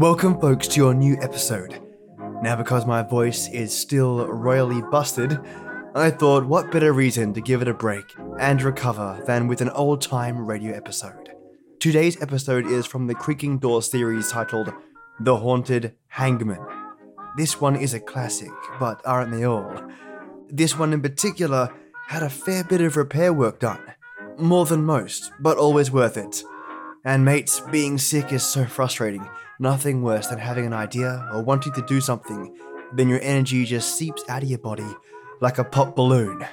Welcome, folks, to your new episode. Now, because my voice is still royally busted, I thought what better reason to give it a break and recover than with an old time radio episode. Today's episode is from the Creaking Door series titled The Haunted Hangman. This one is a classic, but aren't they all? This one in particular had a fair bit of repair work done. More than most, but always worth it. And mates, being sick is so frustrating. Nothing worse than having an idea or wanting to do something, then your energy just seeps out of your body like a pop balloon.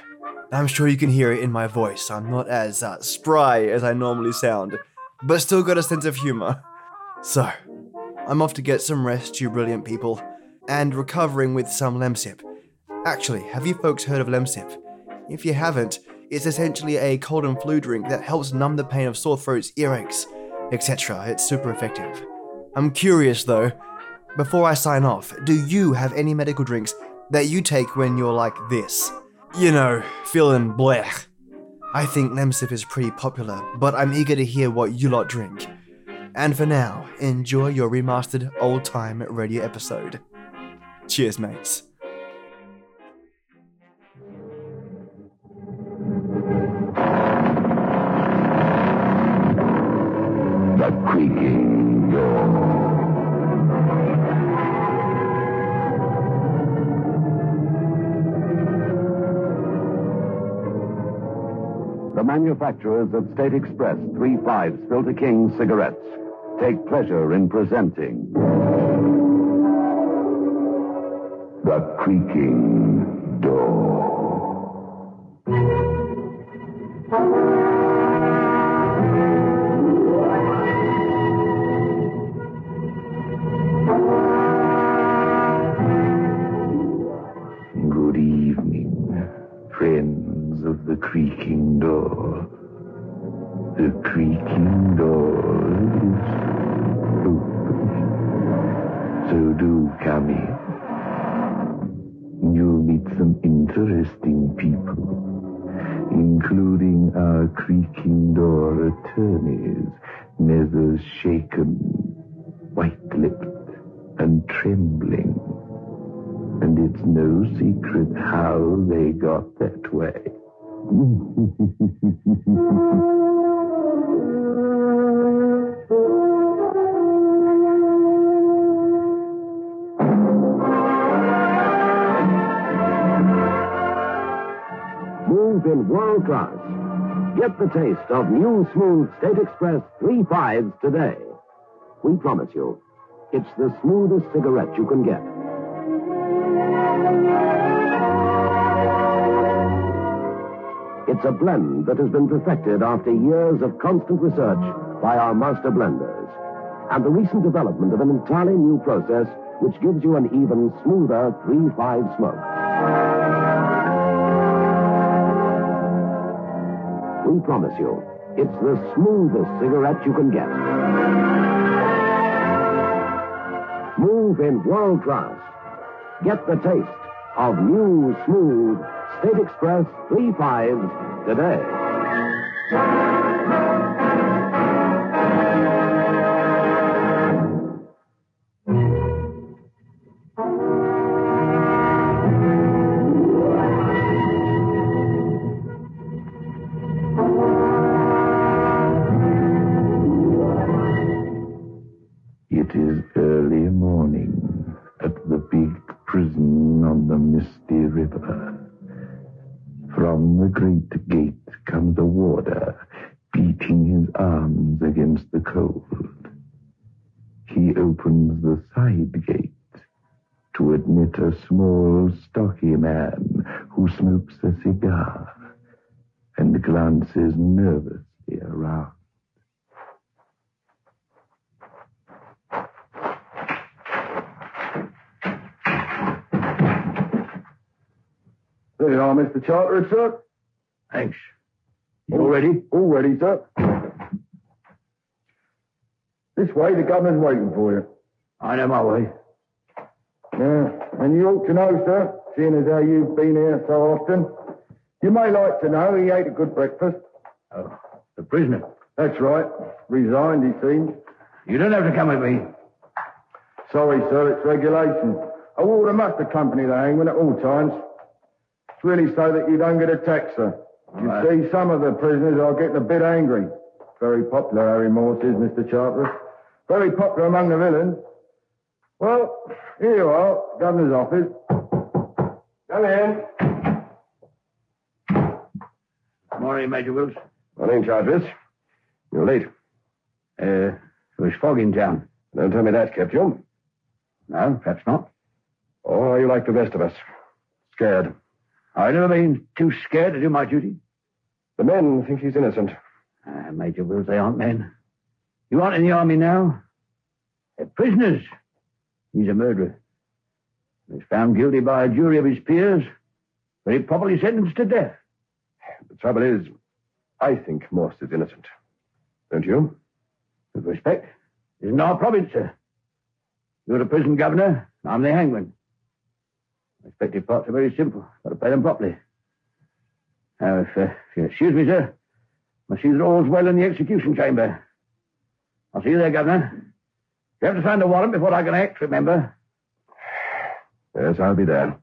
I'm sure you can hear it in my voice. I'm not as uh, spry as I normally sound, but still got a sense of humor. So, I'm off to get some rest, you brilliant people, and recovering with some Lemsip. Actually, have you folks heard of Lemsip? If you haven't, it's essentially a cold and flu drink that helps numb the pain of sore throats, earaches, etc. It's super effective. I'm curious though, before I sign off, do you have any medical drinks that you take when you're like this? You know, feeling blech. I think Lemsip is pretty popular, but I'm eager to hear what you lot drink. And for now, enjoy your remastered old time radio episode. Cheers, mates. The creaking. The manufacturers of State Express 3-5 Filter King cigarettes take pleasure in presenting The Creaking Door. Got that way. Move in world class. Get the taste of new smooth State Express 3 fives today. We promise you, it's the smoothest cigarette you can get. It's a blend that has been perfected after years of constant research by our master blenders. And the recent development of an entirely new process which gives you an even smoother 3-5 smoke. We promise you, it's the smoothest cigarette you can get. Move in world class. Get the taste of new, smooth State Express 3 fives today. And glances nervously around. There you are, Mr. Charteris, sir. Thanks. All ready? All ready, sir. This way, the governor's waiting for you. I know my way. Yeah, and you ought to know, sir, seeing as how you've been here so often. You may like to know he ate a good breakfast. Oh, the prisoner. That's right. Resigned, he seems. You don't have to come with me. Sorry, sir, it's regulation. A warder must accompany the hangman at all times. It's really so that you don't get attacked, sir. You Right. see, some of the prisoners are getting a bit angry. Very popular, Harry Morse is, Mr. Charteris. Very popular among the villains. Well, here you are, Governor's office. Come in. Morning, Major Wills. Morning, Charteris. You're late. Uh, it was fog in town. Don't tell me that kept you. No, perhaps not. Or are you like the rest of us? Scared. I've never been too scared to do my duty. The men think he's innocent. Ah, Major Wills, they aren't men. You aren't in the army now. They're prisoners. He's a murderer. He was found guilty by a jury of his peers, very properly sentenced to death. The trouble is, I think Morse is innocent. Don't you? With respect, isn't our province, sir. You're the prison governor, I'm the hangman. Respective parts are very simple. Got to play them properly. Now, if, uh, if you excuse me, sir, I see that all's well in the execution chamber. I'll see you there, Governor. You have to sign the warrant before I can act, remember? Yes, I'll be there.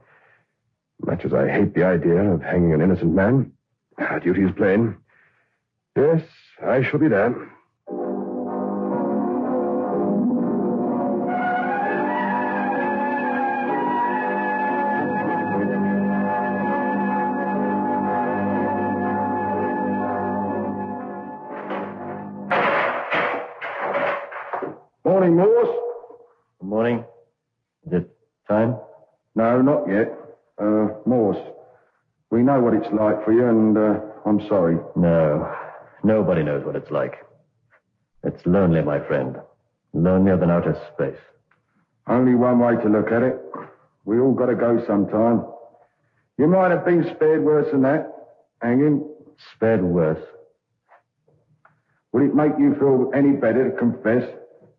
Much as I hate the idea of hanging an innocent man, our duty is plain. Yes, I shall be there. Morning, Morse. Good morning. Is it time? No, not yet. Uh, Morse, we know what it's like for you, and uh, I'm sorry. No, nobody knows what it's like. It's lonely, my friend. Lonelier than outer space. Only one way to look at it. We all got to go sometime. You might have been spared worse than that. Hanging. Spared worse. Would it make you feel any better to confess?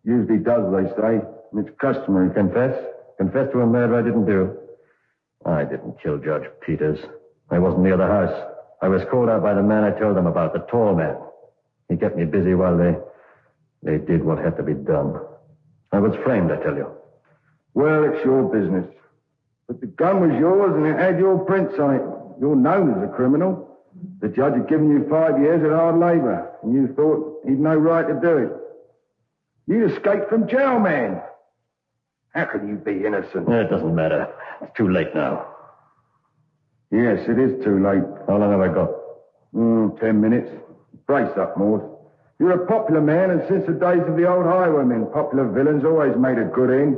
Usually does, they say. It's customary. Confess? Confess to a murder I didn't do. I didn't kill Judge Peters. I wasn't near the house. I was called out by the man I told them about, the tall man. He kept me busy while they they did what had to be done. I was framed, I tell you. Well, it's your business. But the gun was yours and it had your prints on it. You're known as a criminal. The judge had given you five years at hard labor, and you thought he'd no right to do it. You escaped from jail, man. How can you be innocent? It doesn't matter. It's too late now. Yes, it is too late. How long have I got? Mm, ten minutes. Brace up, Maud. You're a popular man, and since the days of the old highwaymen, popular villains always made a good end.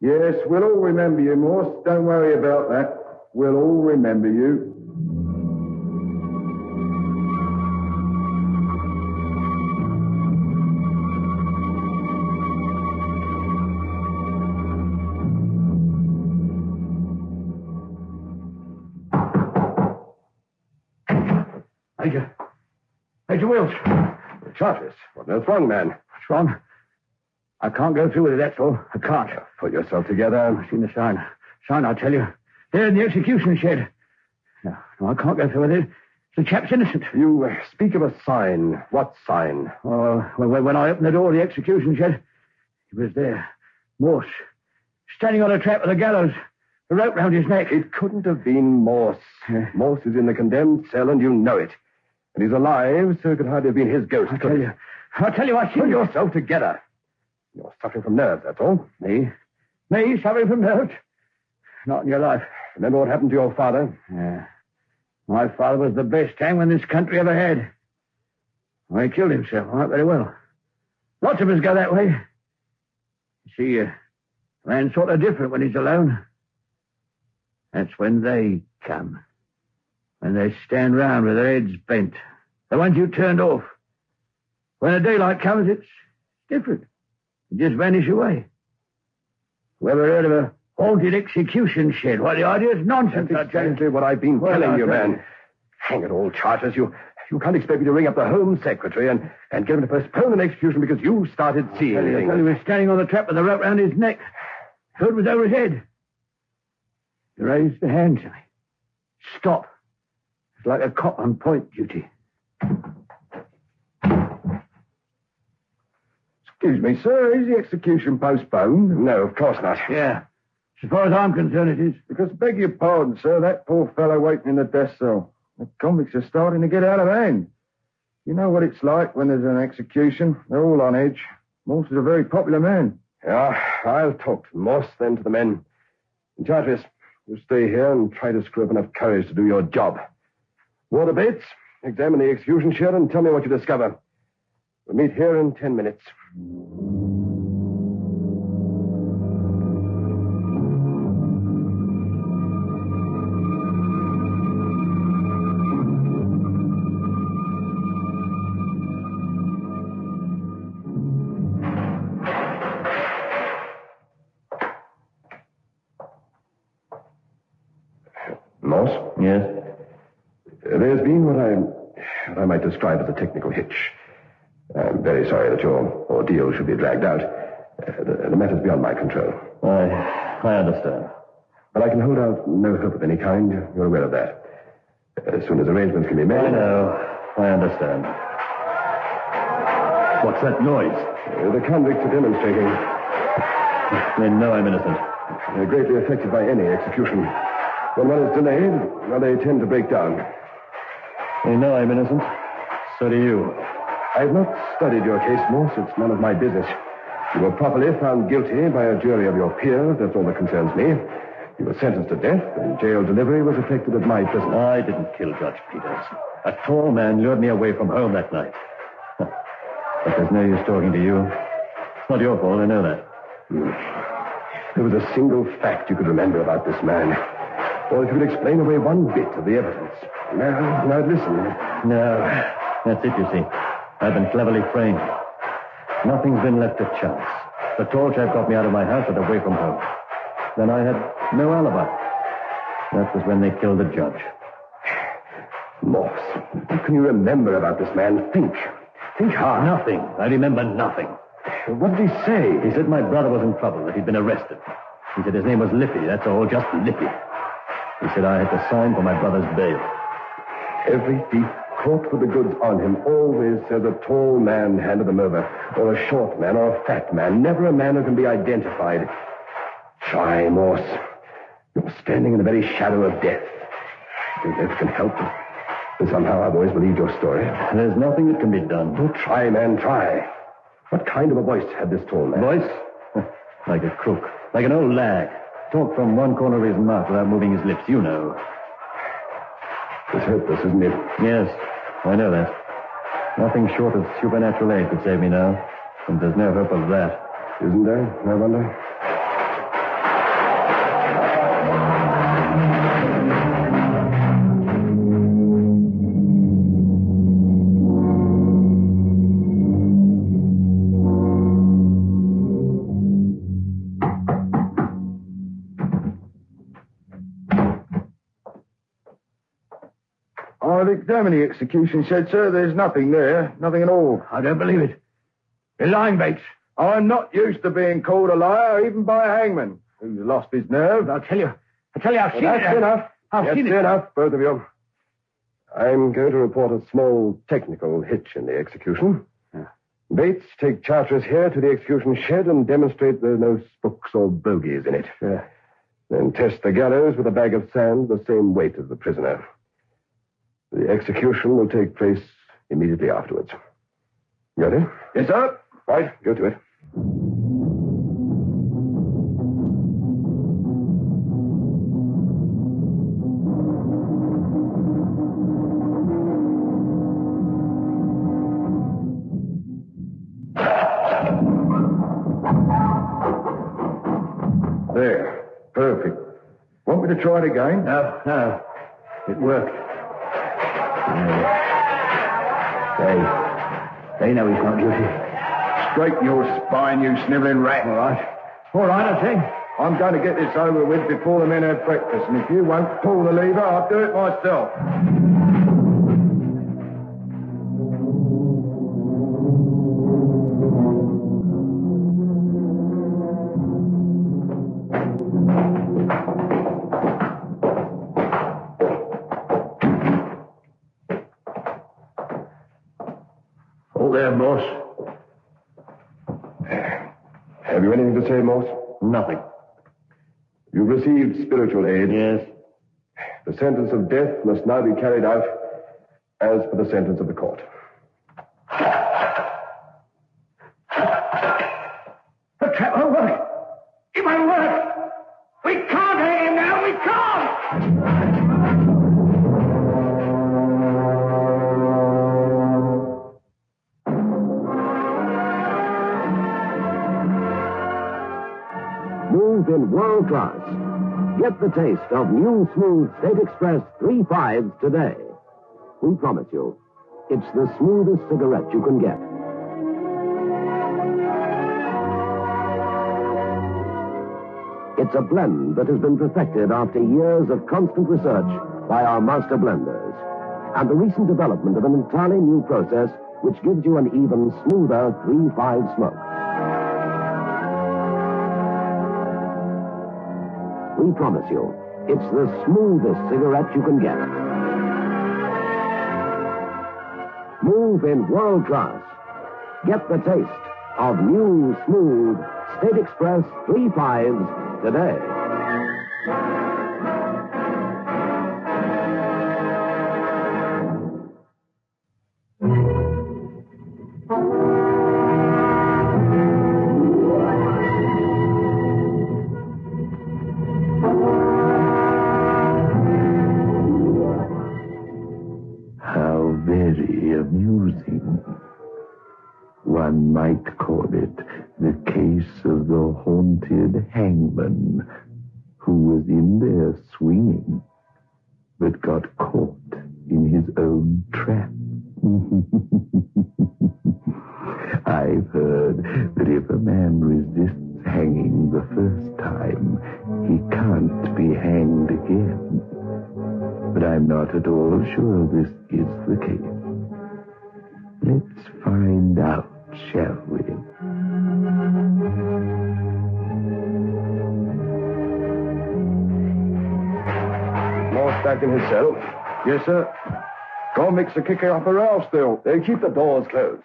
Yes, we'll all remember you, Morse. Don't worry about that. We'll all remember you. Charteris, what on earth's wrong, man? What's wrong? I can't go through with it, that's all. I can't. Put yourself together. I've seen the sign. Sign, I tell you. There in the execution shed. No, no, I can't go through with it. The chap's innocent. You uh, speak of a sign. What sign? Oh, when, when I opened the door of the execution shed, he was there. Morse. Standing on a trap with a gallows. A rope round his neck. It couldn't have been Morse. Morse is in the condemned cell, and you know it. And he's alive, so it could hardly have been his ghost. I tell you. I tell you, I see Pull yourself together. You're suffering from nerves, that's all. Me? Me suffering from nerves? Not in your life. Remember what happened to your father? Yeah. My father was the best hangman this country ever had. Well, he killed himself. All right, very well. Lots of us go that way. You see, uh, man's sort of different when he's alone. That's when they come. When they stand round with their heads bent. The ones you turned off. When the daylight comes, it's different. You just vanish away. Whoever heard of a haunted execution shed? Why, the idea is nonsense, That's exactly what I've been Well, telling you, man. you. Hang it all, Charteris. You you can't expect me to ring up the Home Secretary and, and get him to postpone an execution because you started seeing you, things. he was standing on the trap with the rope round his neck. Hood was over his head. He raised a hand to me. Stop. It's like a cop on point duty. Excuse me, sir, is the execution postponed? No, of course not. Yeah. As far as I'm concerned, it is. Because, beg your pardon, sir, that poor fellow waiting in the death cell. The convicts are starting to get out of hand. You know what it's like when there's an execution. They're all on edge. Morse is a very popular man. Yeah, I'll talk to Morse, then to the men. And Charteris, you stay here and try to screw up enough courage to do your job. Warder Bates, examine the execution chair and tell me what you discover. We'll meet here in ten minutes. What I might describe as a technical hitch. I'm very sorry that your ordeal should be dragged out. Uh, the, the matter's beyond my control. I, I understand. But I can hold out no hope of any kind. You're aware of that. As soon as arrangements can be made. I know. I understand. What's that noise? Uh, the convicts are demonstrating. They know I'm innocent. They're greatly affected by any execution. When one is delayed, well, they tend to break down. They know I'm innocent. So do you. I've not studied your case, Morse. It's none of my business. You were properly found guilty by a jury of your peers. That's all that concerns me. You were sentenced to death, and jail delivery was effected at my prison. I didn't kill Judge Peters. A tall man lured me away from home that night. But there's no use talking to you. It's not your fault, I know that. Hmm. There was a single fact you could remember about this man. Or if you could explain away one bit of the evidence. Now, now listen. No, that's it, you see. I've been cleverly framed. Nothing's been left to chance. The tall chap got me out of my house and away from home. Then I had no alibi. That was when they killed the judge. Morse, what can you remember about this man? Think. Think hard. Ah, nothing. I remember nothing. What did he say? He said my brother was in trouble, that he'd been arrested. He said his name was Lippy, that's all, just Lippy. He said I had to sign for my brother's bail. Every thief caught with the goods on him always says a tall man handed them over, or a short man, or a fat man, never a man who can be identified. Try, Morse. You're standing in the very shadow of death. Think that can help? And somehow I've always believed your story. There's nothing that can be done. Oh, try, man, try. What kind of a voice had this tall man? Voice? like a crook. Like an old lag. Talk from one corner of his mouth without moving his lips, you know. It's hopeless, isn't it? Yes, I know that. Nothing short of supernatural aid could save me now. And there's no hope of that. Isn't there? I wonder. I've examined the execution shed, sir. There's nothing there. Nothing at all. I don't believe it. You're lying, Bates. I'm not used to being called a liar, even by a hangman who's lost his nerve. I'll tell you. I'll tell you, I've Well, seen that's it. enough. I've that's seen it. enough, both of you. I'm going to report a small technical hitch in the execution. Bates, take Charteris here to the execution shed and demonstrate there are no spooks or bogies in it. Then test the gallows with a bag of sand the same weight as the prisoner. The execution will take place immediately afterwards. Got it? Yes, sir. Right, go to it. There. Perfect. Want me to try it again? No, no. It worked. They, they know he's not guilty. Straighten your spine, you sniveling rat. All right. All right, I think. I'm going to get this over with before the men have breakfast, and if you won't pull the lever, I'll do it myself. To say, Morse? Nothing. You've received spiritual aid. Yes. The sentence of death must now be carried out as per the sentence of the court. The trap oh, won't work. World class. Get the taste of new smooth State Express 3 fives today. We promise you, it's the smoothest cigarette you can get. It's a blend that has been perfected after years of constant research by our master blenders. And the recent development of an entirely new process which gives you an even smoother 3-5 smoke. We promise you, it's the smoothest cigarette you can get. Move in world class. Get the taste of new, smooth State Express 3 fives today. Hangman who was in there swinging, but got caught in his own trap. I've heard that if a man resists hanging the first time, he can't be hanged again. But I'm not at all sure this is the case. Let's find out, shall we? Morse back in his cell. Yes, sir. Convicts are kicking up a row still. They keep the doors closed.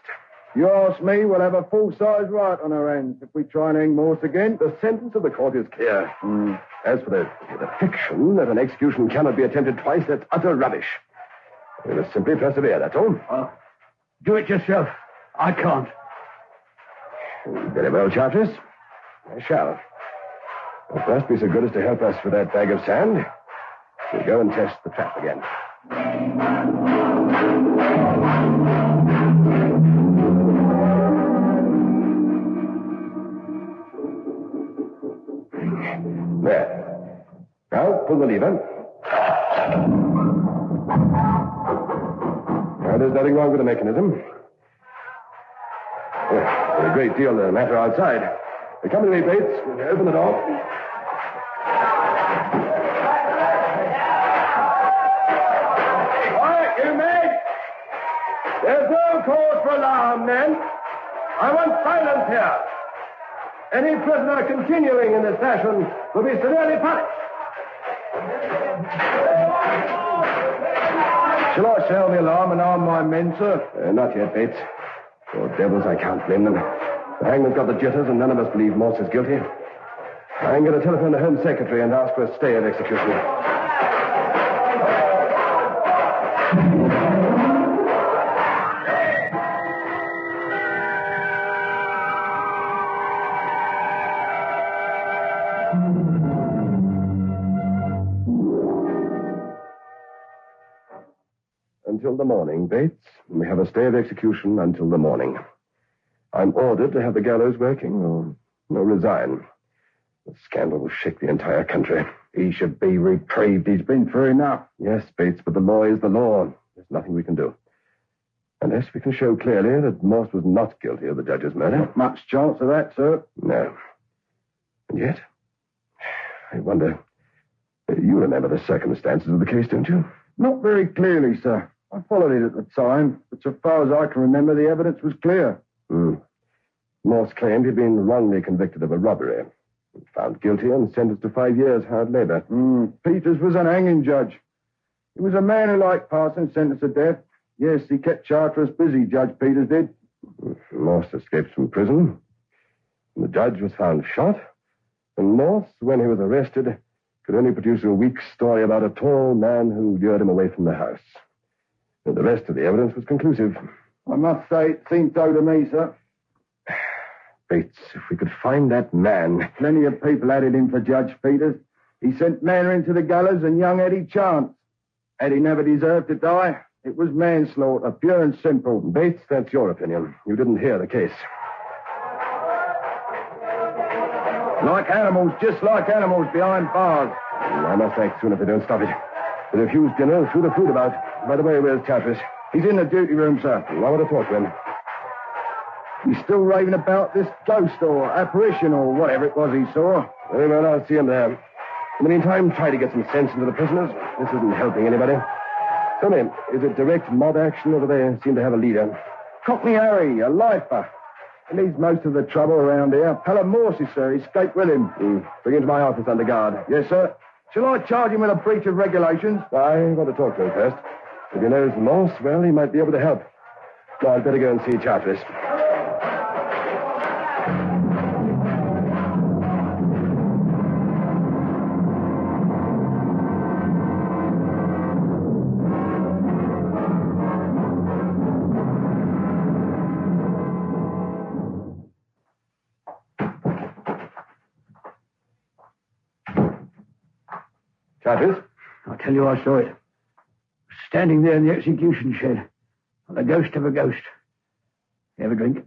You ask me, we'll have a full-size riot on our hands if we try and hang Morse again. The sentence of the court is clear. Hmm. As for the, the fiction that an execution cannot be attempted twice, that's utter rubbish. We must simply persevere, that's all. Uh, do it yourself. I can't. Very well, Charteris. I shall. But first be so good as to help us with that bag of sand. We'll go and test the trap again. There. Now, pull the lever. Now, there's nothing wrong with the mechanism. Well, a great deal the matter outside. Come with me, Bates. Open the door. Men. I want silence here. Any prisoner continuing in this fashion will be severely punished. Shall I sound the alarm and arm my men, sir? Uh, not yet, Bates. Poor devils, I can't blame them. The hangman's got the jitters, and none of us believe Morse is guilty. I'm going to telephone the Home Secretary and ask for a stay of execution. Morning, Bates. We have a stay of execution until the morning. I'm ordered to have the gallows working, or, or resign. The scandal will shake the entire country. He should be reprieved. He's been through enough. Yes, Bates, but the law is the law. There's nothing we can do. Unless we can show clearly that Morse was not guilty of the judge's murder. Not much chance of that, sir. No. And yet, I wonder. You remember the circumstances of the case, don't you? Not very clearly, sir. I followed it at the time, but so far as I can remember, the evidence was clear. Hmm. Morse claimed he'd been wrongly convicted of a robbery. Found guilty and sentenced to five years hard labor. Hmm. Peters was an hanging judge. He was a man who liked passing sentence of death. Yes, he kept Charteris busy, Judge Peters did. Morse escaped from prison. And the judge was found shot, and Morse, when he was arrested, could only produce a weak story about a tall man who lured him away from the house. And the rest of the evidence was conclusive. I must say it seemed so to me, sir. Bates, if we could find that man. Plenty of people had it in for Judge Peters. He sent Manor into the gallows and young Eddie Chance. Eddie never deserved to die. It was manslaughter, pure and simple. Bates, that's your opinion. You didn't hear the case. Like animals, just like animals behind bars. I must act soon if they don't stop it. The refused dinner threw the food about. By the way, where's Charteris? He's in the duty room, sir. I want to talk to him. He's still raving about this ghost or apparition or whatever it was he saw. Very well, I'll see him there. In the meantime, try to get some sense into the prisoners. This isn't helping anybody. Tell me, is it direct mob action or do they seem to have a leader? Cockney Harry, a lifer. He leads most of the trouble around here. Pelham Morses, sir. He Escaped with him. Mm. Bring him to my office under guard. Yes, sir. Shall I charge him with a breach of regulations? I want to talk to him first. If he knows Morse, well, he might be able to help. Now, I'd better go and see Charteris. Charteris? I'll tell you, I saw it. Standing there in the execution shed, the ghost of a ghost. You have a drink?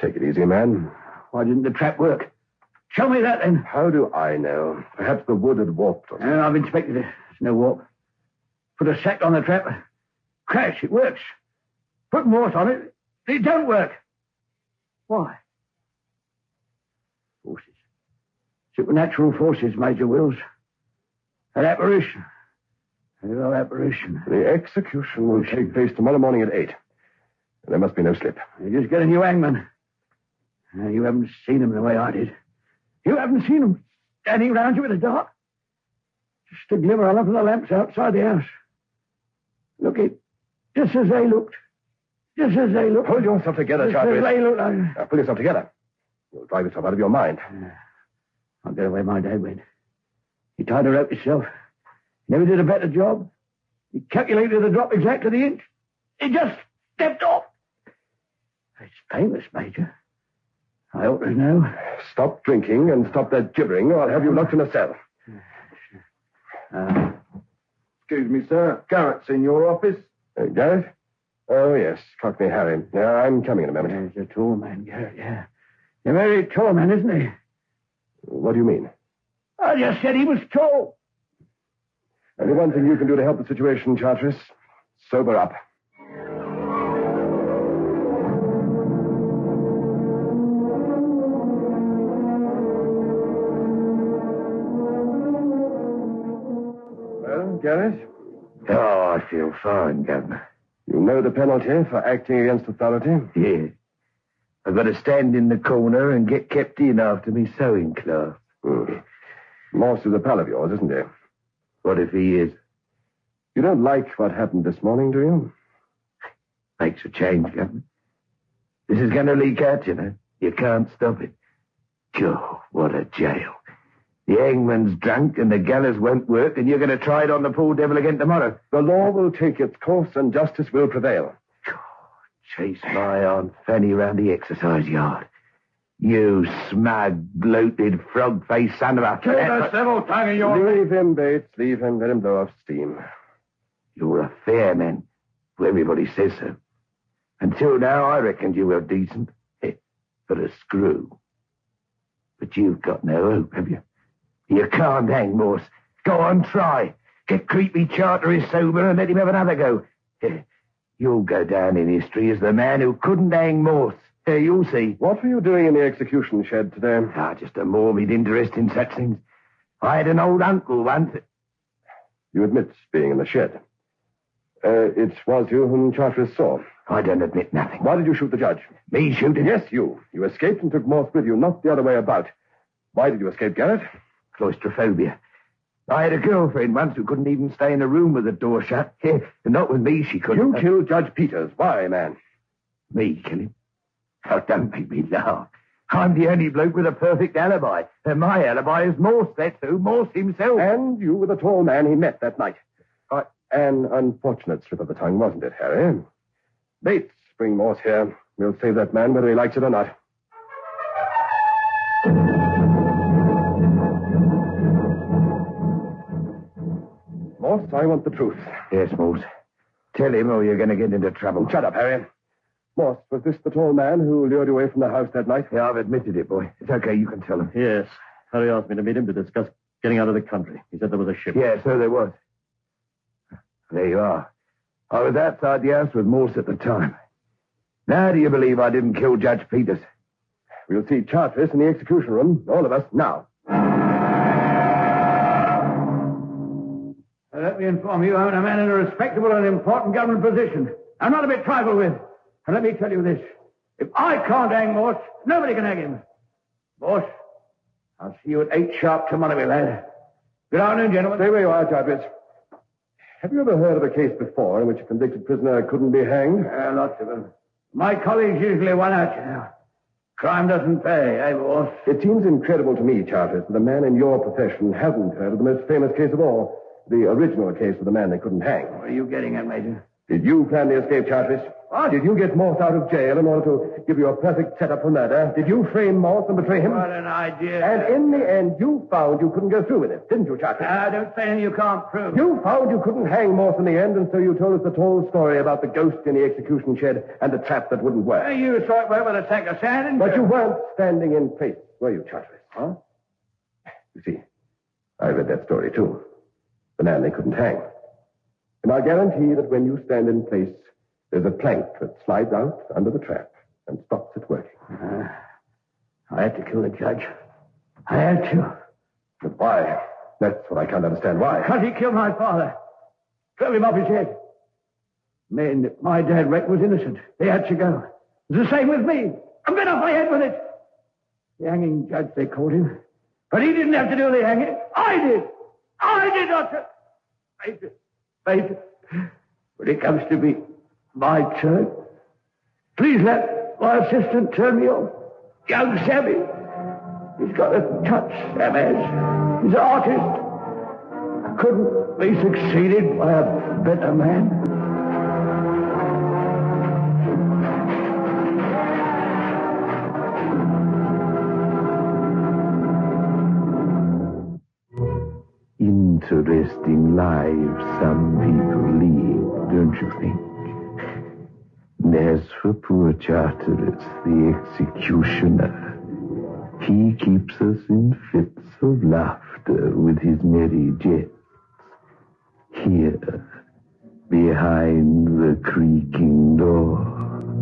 Take it easy, man. Why didn't the trap work? Show me that then. How do I know? Perhaps the wood had warped or Uh, I've inspected it. There's no warp. Put a sack on the trap. Crash, it works. Put Morse on it. It don't work. Why? Forces. Supernatural forces, Major Wills. An apparition. A apparition. The execution will take place tomorrow morning at 8. There must be no slip. You just get a new hangman. Uh, you haven't seen him the way I did. You haven't seen him standing round you in the dark. Just a glimmer on from the lamps outside the house. Look it, just as they looked. Just as they looked. Hold yourself together, Just as they looked. I... Now, pull yourself together. You'll drive yourself out of your mind. I'll get away my dad went. He tied a rope himself. Never did a better job. He calculated the drop exact to the inch. He just stepped off. It's famous, Major. I ought to know. Stop drinking and stop that gibbering, or I'll have you locked in a cell. Uh, Excuse me, sir. Garrett's in your office. Uh, Garrett? Oh, yes. Cockney Harry. Yeah, I'm coming in a moment. there's a tall man, Garrett, yeah. A very tall man, isn't he? What do you mean? I just said he was tall. Only one thing you can do to help the situation, Charteris. Sober up. Well, Garrett, Oh, I feel fine, Governor. you know the penalty for acting against authority. Yeah. I've got to stand in the corner and get kept in after me sewing class. Hmm. Morse is a pal of yours, isn't he? What if he is? You don't like what happened this morning, do you? Makes a change, Governor. This is going to leak out, you know. You can't stop it. God, what a jail. The hangman's drunk and the gallows won't work, and you're going to try it on the poor devil again tomorrow. The law will take its course and justice will prevail. Chase my Aunt Fanny round the exercise yard. You smug, bloated, frog-faced son of a... civil tongue of yours. Leave him, Bates. Leave him. Let him blow off steam. You're a fair man. Everybody says so. Until now, I reckoned you were decent. But a screw. But you've got no hope, have you? You can't hang Morse. Go on, try. Get creepy Charteris sober and let him have another go. You'll go down in history as the man who couldn't hang Morse. Eh, You'll see. What were you doing in the execution shed today? Ah, just a morbid interest in such things. I had an old uncle once. You admit being in the shed. Uh, it was you whom Charteris saw. I don't admit nothing. Why did you shoot the judge? Me shooting? Yes, you. You escaped and took Morse with you, not the other way about. Why did you escape, Garrett? claustrophobia. I had a girlfriend once who couldn't even stay in a room with the door shut. and not with me, she couldn't. You killed Judge Peters. Why, man? Me kill him? Oh, don't make me laugh. I'm the only bloke with a perfect alibi. And my alibi is Morse, that's who. Morse himself. And you were the tall man he met that night. Uh, an unfortunate slip of the tongue, wasn't it, Harry? Bates, bring Morse here. We'll save that man whether he likes it or not. Morse, I want the truth. Yes, Morse. Tell him or you're going to get into trouble. Shut up, Harry. Morse, was this the tall man who lured you away from the house that night? Yeah, I've admitted it, boy. It's okay. You can tell him. Yes. Harry asked me to meet him to discuss getting out of the country. He said there was a ship. Yeah, so there was. There you are. I was outside the house with Morse at the time. Now do you believe I didn't kill Judge Peters? We'll see Charteris in the execution room, all of us, now. let me inform you, I'm a man in a respectable and important government position. I'm not to be trifled with. And let me tell you this. If I can't hang Morse, nobody can hang him. Morse, I'll see you at eight sharp tomorrow, my lad. Good afternoon, gentlemen. Stay where you are, Jarvis. Have you ever heard of a case before in which a convicted prisoner couldn't be hanged? Uh, lots of them. My colleagues usually won out, you know. Crime doesn't pay, eh, boss? It seems incredible to me, Charteris, that a man in your profession hasn't heard of the most famous case of all. The original case of the man they couldn't hang. What are you getting at, Major? Did you plan the escape, Charteris? Ah, did you get Morse out of jail in order to give you a perfect setup for murder? Did you frame Morse and betray him? What an idea. And in the end, you found you couldn't go through with it, didn't you, Charteris? Ah, don't say anything you can't prove. You found you couldn't hang Morse in the end, and so you told us the whole story about the ghost in the execution shed and the trap that wouldn't work. Well, you saw it work with a sack of sand and... But you weren't standing in place, were you, Charteris? Huh? You see, I read that story, too. The man they couldn't hang. And I guarantee that when you stand in place, there's a plank that slides out under the trap and stops it working. Uh, I had to kill the judge. I had to. But why? That's what I can't understand. Why? Because he killed my father. Drove him off his head. Men that my dad wrecked was innocent. They had to go. It's the same with me. I'm going off my head with it. The hanging judge, they called him. But he didn't have to do the hanging. I did. I did Doctor. I did. I did. when it comes to me, my church. please let my assistant turn me off. Young Sammy, he's got a touch, Sam has. He's an artist. Couldn't be succeeded by a better man. interesting lives some people lead, don't you think? As for poor Charteris, the executioner, he keeps us in fits of laughter with his merry jets. Here, behind the creaking door.